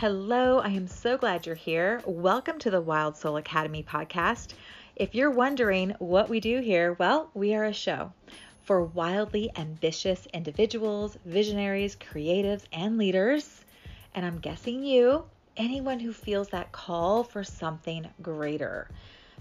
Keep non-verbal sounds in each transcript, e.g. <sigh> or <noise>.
Hello, I am so glad you're here. Welcome to the Wild Soul Academy podcast. If you're wondering what we do here, well, we are a show for wildly ambitious individuals, visionaries, creatives, and leaders. And I'm guessing you, anyone who feels that call for something greater,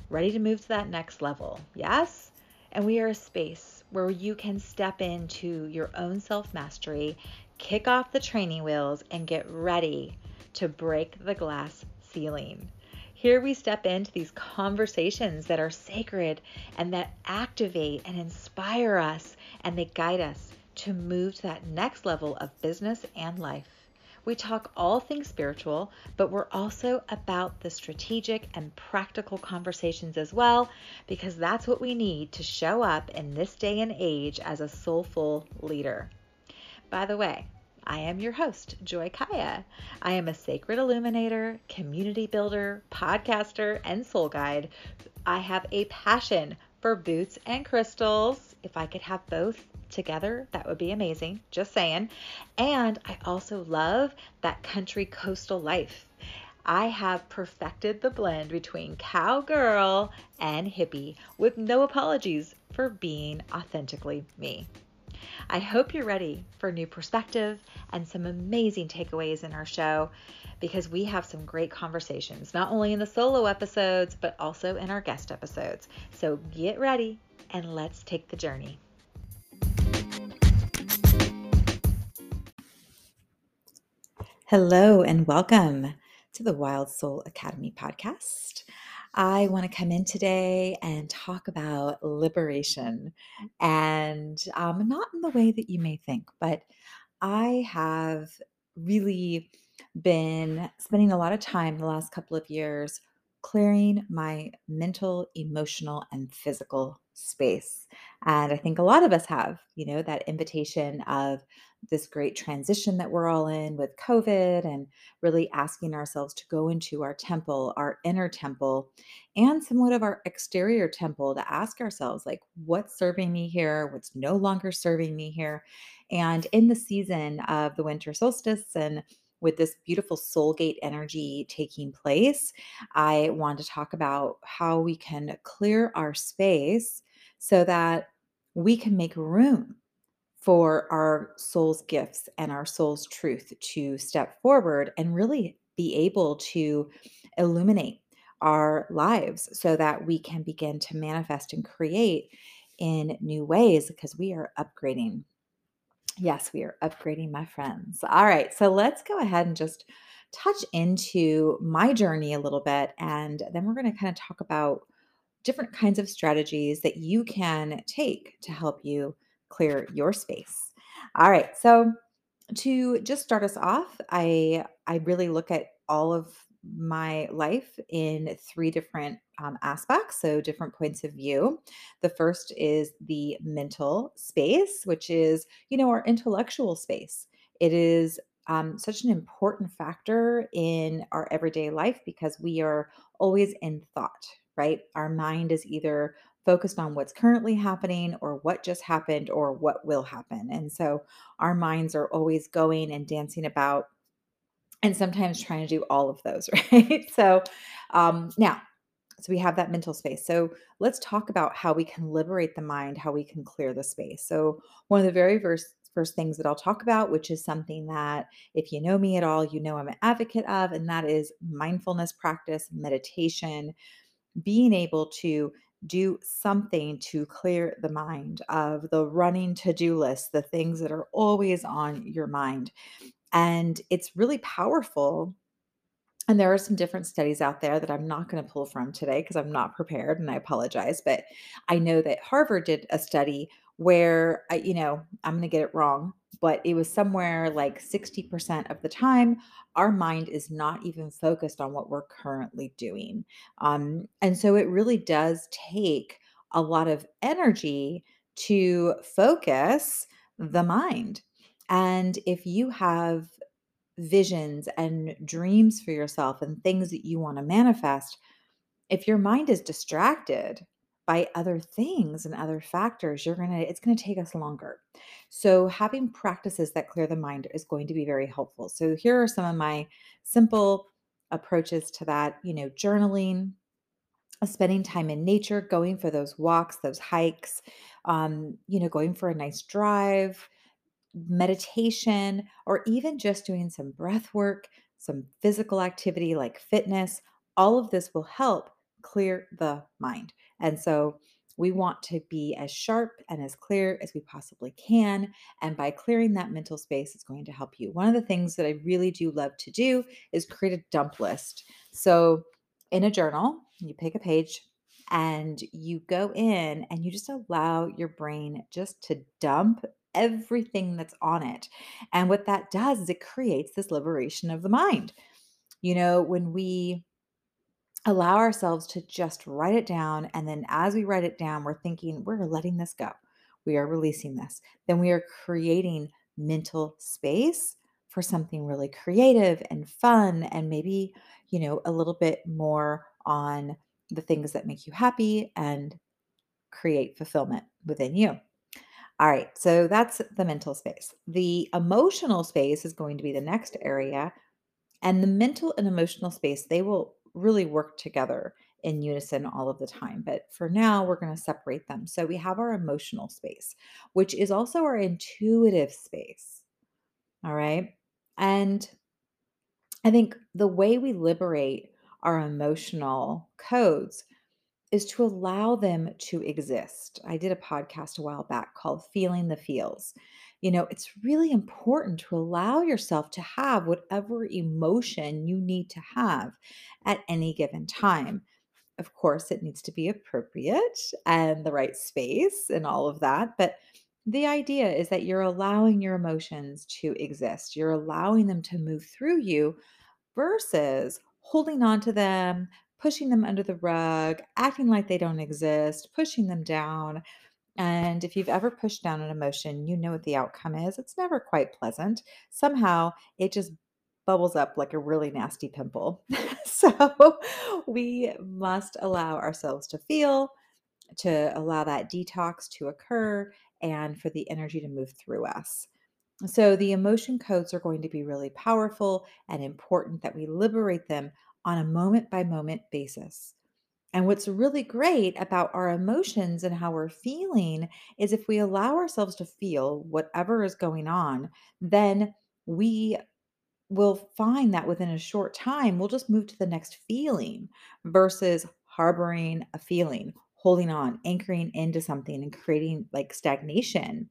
ready to move to that next level. Yes? And we are a space where you can step into your own self mastery, kick off the training wheels, and get ready to break the glass ceiling. Here we step into these conversations that are sacred and that activate and inspire us and they guide us to move to that next level of business and life. We talk all things spiritual, but we're also about the strategic and practical conversations as well, because that's what we need to show up in this day and age as a soulful leader. By the way, I am your host, Joy Kaya. I am a sacred illuminator, community builder, podcaster, and soul guide. I have a passion for boots and crystals. If I could have both together, that would be amazing. Just saying. And I also love that country coastal life. I have perfected the blend between cowgirl and hippie with no apologies for being authentically me. I hope you're ready for new perspective and some amazing takeaways in our show because we have some great conversations, not only in the solo episodes, but also in our guest episodes. So get ready and let's take the journey. Hello, and welcome to the Wild Soul Academy podcast. I want to come in today and talk about liberation, and um, not in the way that you may think, but I have really been spending a lot of time the last couple of years clearing my mental, emotional, and physical space. And I think a lot of us have, you know, that invitation of this great transition that we're all in with COVID and really asking ourselves to go into our temple, our inner temple, and somewhat of our exterior temple to ask ourselves, like, what's serving me here? What's no longer serving me here? And in the season of the winter solstice and with this beautiful soul gate energy taking place, I want to talk about how we can clear our space so that we can make room for our soul's gifts and our soul's truth to step forward and really be able to illuminate our lives so that we can begin to manifest and create in new ways because we are upgrading. Yes, we are upgrading, my friends. All right, so let's go ahead and just touch into my journey a little bit, and then we're going to kind of talk about different kinds of strategies that you can take to help you clear your space. All right. So to just start us off, I I really look at all of my life in three different um, aspects, so different points of view. The first is the mental space, which is you know our intellectual space. It is um, such an important factor in our everyday life because we are always in thought, right? Our mind is either focused on what's currently happening or what just happened or what will happen. And so our minds are always going and dancing about and sometimes trying to do all of those, <laughs> right? So um, now, so we have that mental space. So let's talk about how we can liberate the mind, how we can clear the space. So one of the very first first things that I'll talk about, which is something that if you know me at all, you know I'm an advocate of, and that is mindfulness practice, meditation, being able to do something to clear the mind of the running to do list, the things that are always on your mind. And it's really powerful. And there are some different studies out there that I'm not going to pull from today because I'm not prepared and I apologize. But I know that Harvard did a study where, I, you know, I'm going to get it wrong, but it was somewhere like 60% of the time our mind is not even focused on what we're currently doing um, and so it really does take a lot of energy to focus the mind and if you have visions and dreams for yourself and things that you want to manifest if your mind is distracted by other things and other factors, you're going to it's going to take us longer. So having practices that clear the mind is going to be very helpful. So here are some of my simple approaches to that, you know, journaling, spending time in nature, going for those walks, those hikes, um, you know, going for a nice drive, meditation, or even just doing some breath work, some physical activity like fitness, all of this will help clear the mind. And so we want to be as sharp and as clear as we possibly can. And by clearing that mental space, it's going to help you. One of the things that I really do love to do is create a dump list. So in a journal, you pick a page and you go in and you just allow your brain just to dump everything that's on it. And what that does is it creates this liberation of the mind. You know, when we allow ourselves to just write it down, and then as we write it down, we're thinking, we're letting this go, we are releasing this, then we are creating mental space for something really creative and fun, and maybe, you know, a little bit more on the things that make you happy and create fulfillment within you. All right, so that's the mental space. The emotional space is going to be the next area. And the mental and emotional space, they will really work together in unison all of the time. But for now, we're going to separate them. So we have our emotional space, which is also our intuitive space. All right. And I think the way we liberate our emotional codes is to allow them to exist. I did a podcast a while back called Feeling the Feels. You know, it's really important to allow yourself to have whatever emotion you need to have at any given time. Of course, it needs to be appropriate and the right space and all of that. But the idea is that you're allowing your emotions to exist, you're allowing them to move through you versus holding on to them, pushing them under the rug, acting like they don't exist, pushing them down. And if you've ever pushed down an emotion, you know what the outcome is. It's never quite pleasant. Somehow it just bubbles up like a really nasty pimple. <laughs> so we must allow ourselves to feel, to allow that detox to occur, and for the energy to move through us. So, the emotion codes are going to be really powerful and important that we liberate them on a moment by moment basis. And what's really great about our emotions and how we're feeling is if we allow ourselves to feel whatever is going on, then we will find that within a short time, we'll just move to the next feeling versus harboring a feeling, holding on, anchoring into something, and creating like stagnation.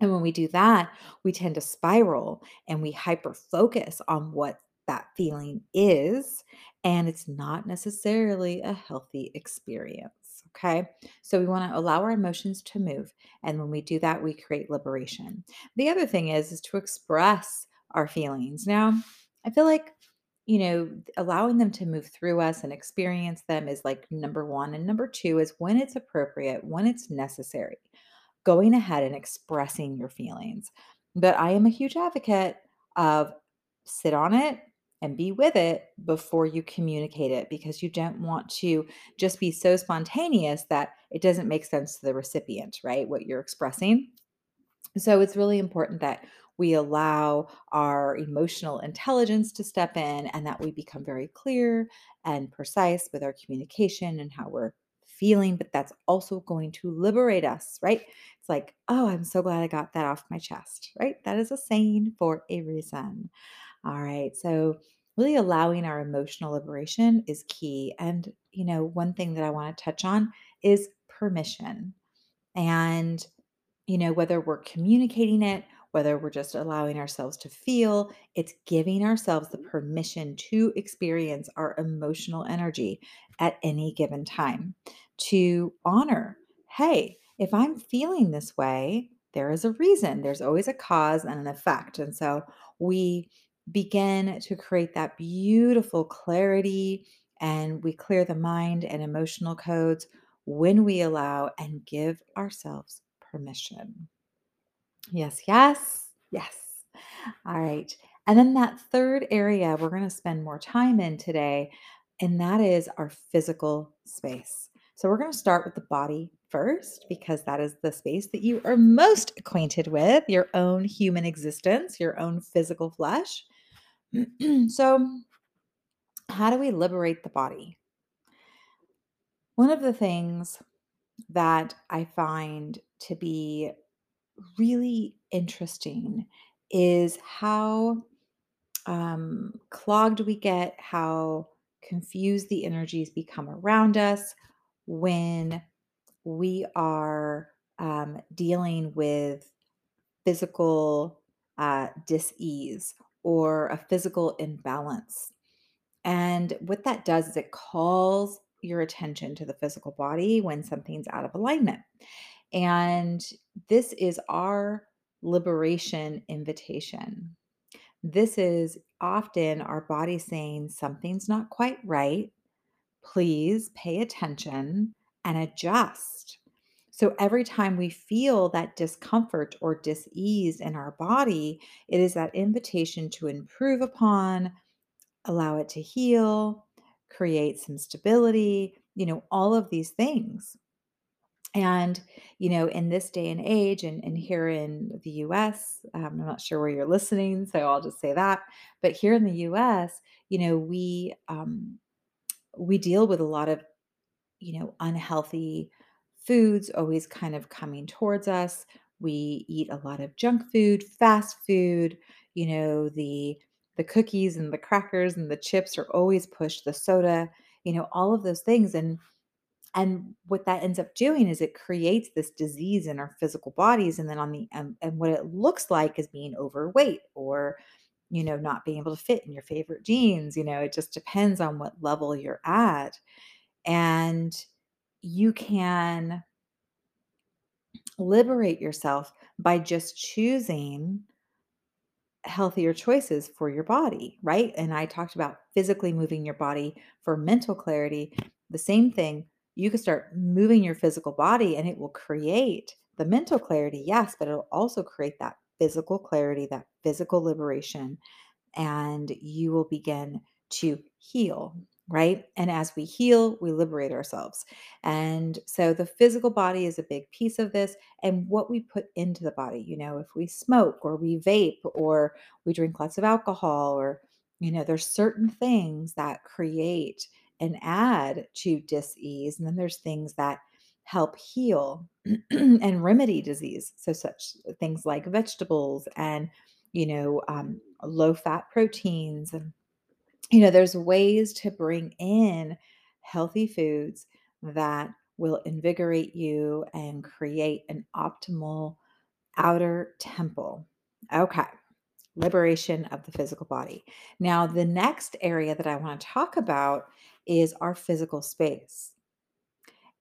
And when we do that, we tend to spiral and we hyper focus on what that feeling is. And it's not necessarily a healthy experience. Okay. So we want to allow our emotions to move. And when we do that, we create liberation. The other thing is, is to express our feelings. Now, I feel like you know, allowing them to move through us and experience them is like number one. And number two is when it's appropriate, when it's necessary going ahead and expressing your feelings. But I am a huge advocate of sit on it and be with it before you communicate it because you don't want to just be so spontaneous that it doesn't make sense to the recipient, right? What you're expressing. So it's really important that we allow our emotional intelligence to step in and that we become very clear and precise with our communication and how we're feeling, but that's also going to liberate us, right? It's like, oh, I'm so glad I got that off my chest, right? That is a saying for a reason. All right. So, really allowing our emotional liberation is key. And, you know, one thing that I want to touch on is permission. And, you know, whether we're communicating it, whether we're just allowing ourselves to feel, it's giving ourselves the permission to experience our emotional energy at any given time to honor hey, if I'm feeling this way, there is a reason. There's always a cause and an effect. And so we begin to create that beautiful clarity and we clear the mind and emotional codes when we allow and give ourselves permission. Yes, yes, yes. All right. And then that third area we're going to spend more time in today, and that is our physical space. So, we're going to start with the body first because that is the space that you are most acquainted with your own human existence, your own physical flesh. <clears throat> so, how do we liberate the body? One of the things that I find to be really interesting is how um, clogged we get, how confused the energies become around us when we are um, dealing with physical uh, dis-ease or a physical imbalance. And what that does is it calls your attention to the physical body when something's out of alignment. And this is our liberation invitation. This is often our body saying something's not quite right. Please pay attention and adjust. So every time we feel that discomfort or dis-ease in our body, it is that invitation to improve upon, allow it to heal, create some stability, you know, all of these things. And, you know, in this day and age, and, and here in the US, um, I'm not sure where you're listening, so I'll just say that. But here in the US, you know, we um, we deal with a lot of, you know, unhealthy foods always kind of coming towards us. We eat a lot of junk food, fast food, you know, the the cookies and the crackers and the chips are always pushed, the soda, you know, all of those things. And and what that ends up doing is it creates this disease in our physical bodies. And then on the and, and what it looks like is being overweight or you know, not being able to fit in your favorite jeans. You know, it just depends on what level you're at. And you can liberate yourself by just choosing healthier choices for your body, right? And I talked about physically moving your body for mental clarity. The same thing, you can start moving your physical body and it will create the mental clarity, yes, but it'll also create that physical clarity, that physical liberation, and you will begin to heal right? And as we heal, we liberate ourselves. And so the physical body is a big piece of this and what we put into the body. You know, if we smoke or we vape or we drink lots of alcohol or, you know, there's certain things that create and add to dis-ease. And then there's things that help heal <clears throat> and remedy disease. So such things like vegetables and, you know, um, low fat proteins and you know, there's ways to bring in healthy foods that will invigorate you and create an optimal outer temple. Okay, liberation of the physical body. Now, the next area that I want to talk about is our physical space.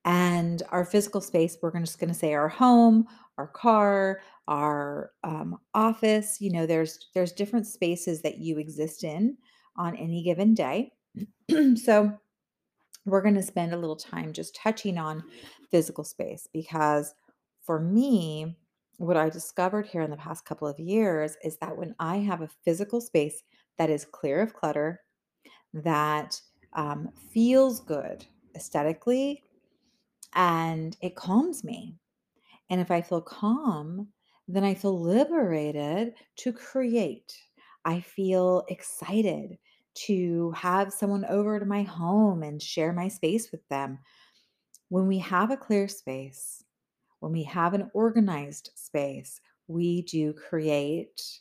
And our physical space, we're just going to say our home, our car, our um, office. You know, there's there's different spaces that you exist in on any given day. <clears throat> so, we're going to spend a little time just touching on physical space because for me, what I discovered here in the past couple of years is that when I have a physical space that is clear of clutter, that um, feels good aesthetically, and it calms me. And if I feel calm, then I feel liberated to create. I feel excited to have someone over to my home and share my space with them. When we have a clear space, when we have an organized space, we do create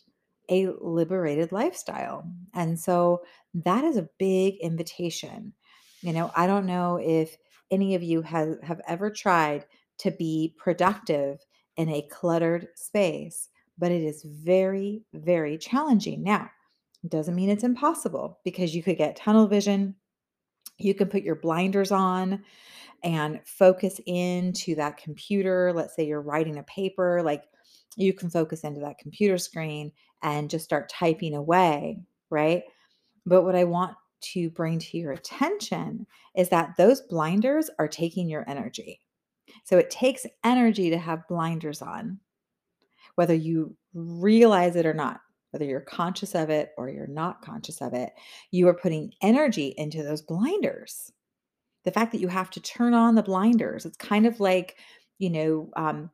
a liberated lifestyle. And so that is a big invitation. You know, I don't know if any of you have, have ever tried to be productive in a cluttered space, but it is very, very challenging. Now, it doesn't mean it's impossible because you could get tunnel vision. You can put your blinders on and focus into that computer. Let's say you're writing a paper, like you can focus into that computer screen and just start typing away, right? But what I want to bring to your attention is that those blinders are taking your energy. So it takes energy to have blinders on, whether you realize it or not whether you're conscious of it or you're not conscious of it, you are putting energy into those blinders. the fact that you have to turn on the blinders. It's kind of like, you know, um,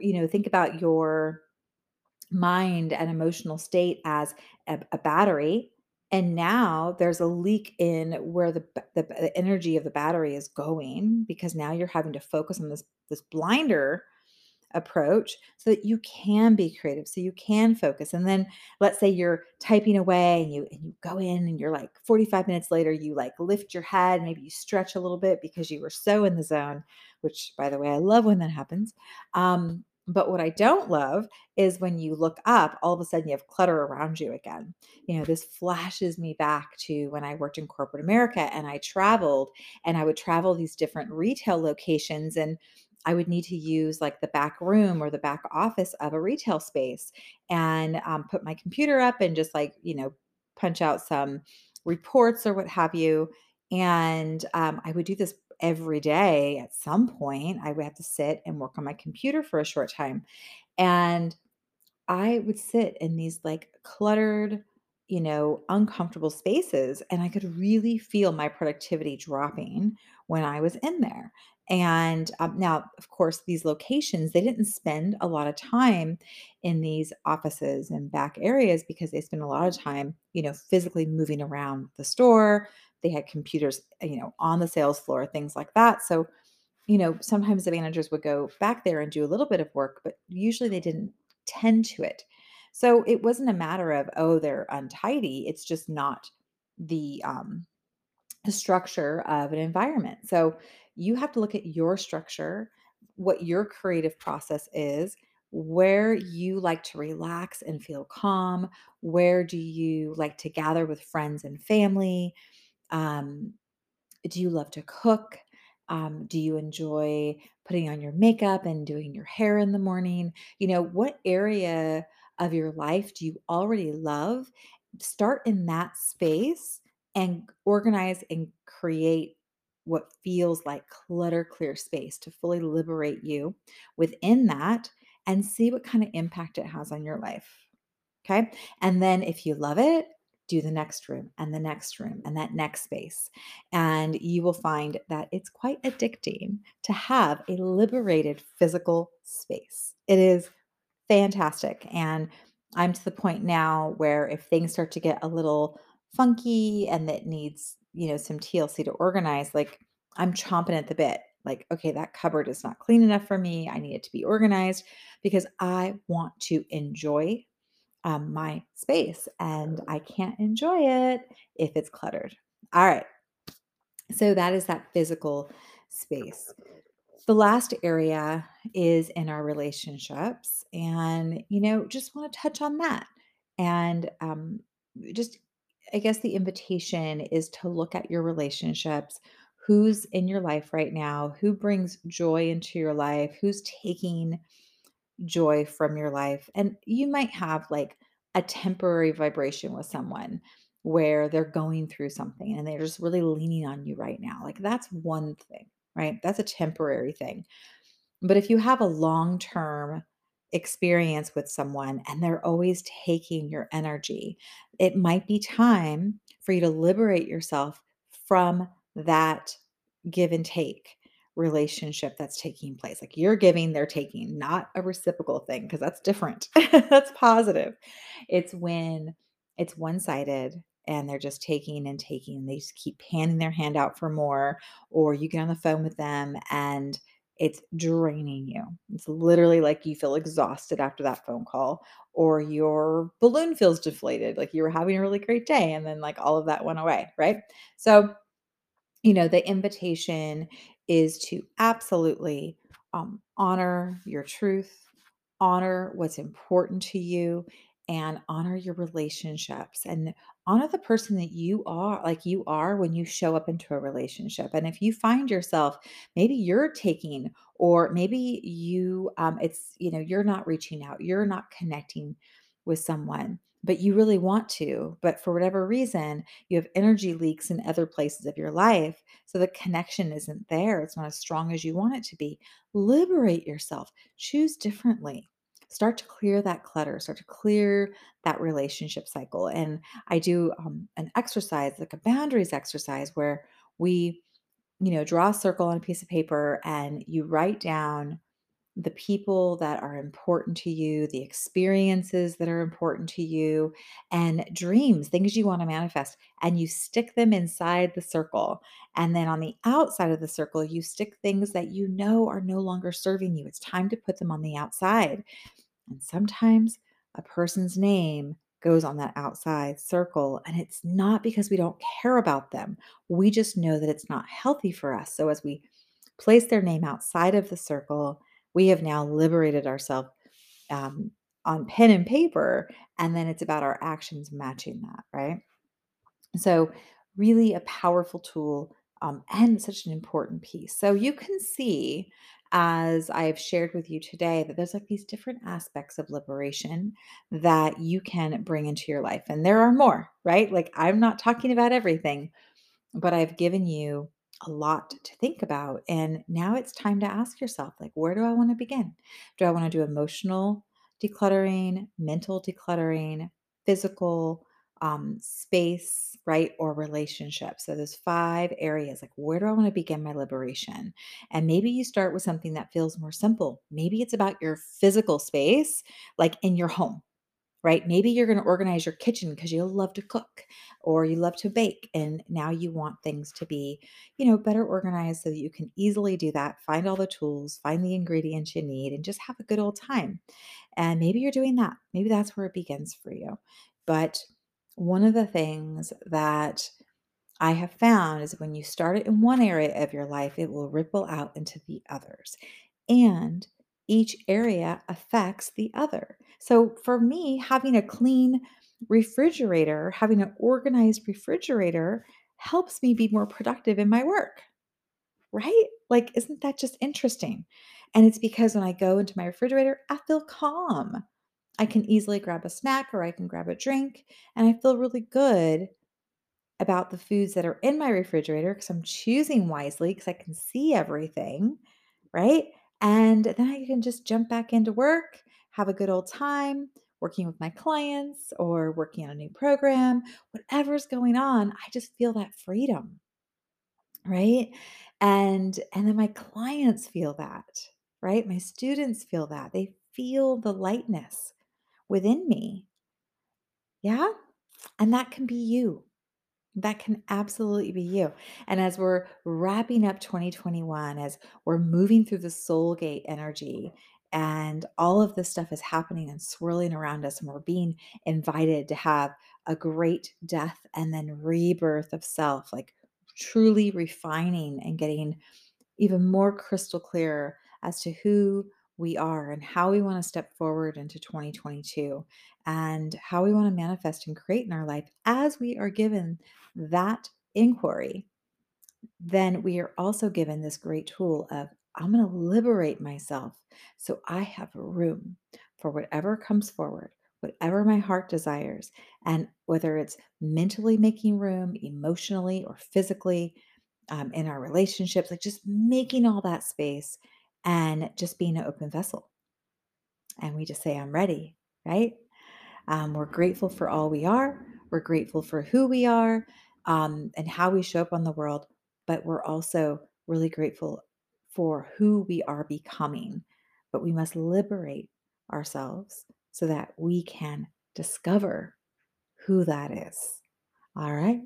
you know, think about your mind and emotional state as a, a battery and now there's a leak in where the, the the energy of the battery is going because now you're having to focus on this this blinder approach so that you can be creative so you can focus and then let's say you're typing away and you and you go in and you're like 45 minutes later you like lift your head maybe you stretch a little bit because you were so in the zone which by the way I love when that happens um but what I don't love is when you look up all of a sudden you have clutter around you again. You know this flashes me back to when I worked in corporate America and I traveled and I would travel these different retail locations and I would need to use like the back room or the back office of a retail space and um, put my computer up and just like, you know, punch out some reports or what have you. And um, I would do this every day at some point. I would have to sit and work on my computer for a short time. And I would sit in these like cluttered, you know, uncomfortable spaces, and I could really feel my productivity dropping when I was in there. And um, now, of course, these locations, they didn't spend a lot of time in these offices and back areas because they spent a lot of time, you know, physically moving around the store. They had computers, you know, on the sales floor, things like that. So you know, sometimes the managers would go back there and do a little bit of work, but usually they didn't tend to it. So it wasn't a matter of, oh, they're untidy. It's just not the um the structure of an environment. So you have to look at your structure, what your creative process is, where you like to relax and feel calm, where do you like to gather with friends and family, um, do you love to cook? Um, do you enjoy putting on your makeup and doing your hair in the morning? You know, what area of your life do you already love? Start in that space and organize and create what feels like clutter clear space to fully liberate you within that and see what kind of impact it has on your life. Okay. And then if you love it, do the next room and the next room and that next space. And you will find that it's quite addicting to have a liberated physical space. It is fantastic. And I'm to the point now where if things start to get a little funky and that needs, you know, some TLC to organize, like I'm chomping at the bit. Like, okay, that cupboard is not clean enough for me. I need it to be organized because I want to enjoy um, my space and I can't enjoy it if it's cluttered. All right. So that is that physical space. The last area is in our relationships. And, you know, just want to touch on that. And um, just, I guess the invitation is to look at your relationships. Who's in your life right now? Who brings joy into your life? Who's taking joy from your life. And you might have like a temporary vibration with someone where they're going through something and they're just really leaning on you right now. Like that's one thing, right? That's a temporary thing. But if you have a long term experience with someone and they're always taking your energy, it might be time for you to liberate yourself from that give and take relationship that's taking place. Like you're giving, they're taking, not a reciprocal thing, because that's different. <laughs> that's positive. It's when it's one sided and they're just taking and taking, and they just keep handing their hand out for more, or you get on the phone with them and it's draining you. It's literally like you feel exhausted after that phone call, or your balloon feels deflated, like you were having a really great day, and then like all of that went away, right? So, you know, the invitation is to absolutely um, honor your truth, honor what's important to you, and honor your relationships and honor the person that you are, like you are when you show up into a relationship. And if you find yourself, maybe you're taking, or maybe you, um, it's, you know, you're not reaching out, you're not connecting with someone but you really want to, but for whatever reason, you have energy leaks in other places of your life. So the connection isn't there. It's not as strong as you want it to be. Liberate yourself, choose differently. Start to clear that clutter, start to clear that relationship cycle. And I do um, an exercise, like a boundaries exercise, where we you know, draw a circle on a piece of paper and you write down the people that are important to you, the experiences that are important to you, and dreams, things you want to manifest, and you stick them inside the circle. And then on the outside of the circle, you stick things that you know are no longer serving you. It's time to put them on the outside. And sometimes a person's name goes on that outside circle, and it's not because we don't care about them. We just know that it's not healthy for us. So as we place their name outside of the circle, we have now liberated ourselves um, on pen and paper, and then it's about our actions matching that, right? So, really a powerful tool um, and such an important piece. So, you can see as I have shared with you today that there's like these different aspects of liberation that you can bring into your life. And there are more, right? Like, I'm not talking about everything, but I've given you a lot to think about. And now it's time to ask yourself, like, where do I want to begin? Do I want to do emotional decluttering, mental decluttering, physical, um, space, right? Or relationship. So there's five areas. Like, where do I want to begin my liberation? And maybe you start with something that feels more simple. Maybe it's about your physical space, like in your home right? Maybe you're going to organize your kitchen because you love to cook or you love to bake and now you want things to be, you know, better organized so that you can easily do that, find all the tools, find the ingredients you need and just have a good old time. And maybe you're doing that. Maybe that's where it begins for you. But one of the things that I have found is when you start it in one area of your life, it will ripple out into the others. And each area affects the other. So for me, having a clean refrigerator, having an organized refrigerator helps me be more productive in my work. Right? Like, isn't that just interesting? And it's because when I go into my refrigerator, I feel calm. I can easily grab a snack or I can grab a drink, and I feel really good about the foods that are in my refrigerator because I'm choosing wisely because I can see everything, right? And then I can just jump back into work, have a good old time working with my clients or working on a new program, whatever's going on, I just feel that freedom. Right? And and then my clients feel that, right? My students feel that. They feel the lightness within me. Yeah? And that can be you. That can absolutely be you. And as we're wrapping up 2021, as we're moving through the soul gate energy, and all of this stuff is happening and swirling around us, and we're being invited to have a great death and then rebirth of self, like truly refining and getting even more crystal clear as to who we are and how we want to step forward into 2022 and how we want to manifest and create in our life as we are given that inquiry, then we are also given this great tool of I'm going to liberate myself so I have room for whatever comes forward, whatever my heart desires. And whether it's mentally making room, emotionally, or physically, um, in our relationships, like just making all that space and just being an open vessel. And we just say, I'm ready, right? Um, we're grateful for all we are. We're grateful for who we are um, and how we show up on the world. But we're also really grateful for who we are becoming. But we must liberate ourselves so that we can discover who that is. All right.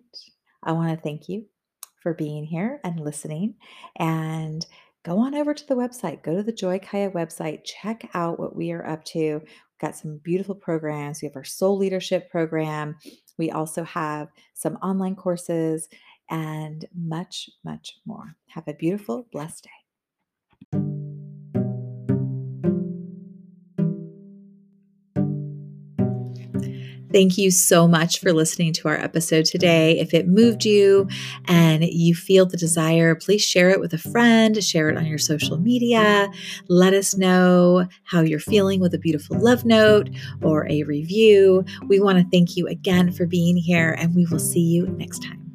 I want to thank you for being here and listening. And go on over to the website, go to the Joy Kaya website, check out what we are up to. We've got some beautiful programs. We have our soul leadership program. We also have some online courses and much, much more. Have a beautiful, blessed day. Thank you so much for listening to our episode today. If it moved you and you feel the desire, please share it with a friend, share it on your social media. Let us know how you're feeling with a beautiful love note or a review. We want to thank you again for being here, and we will see you next time.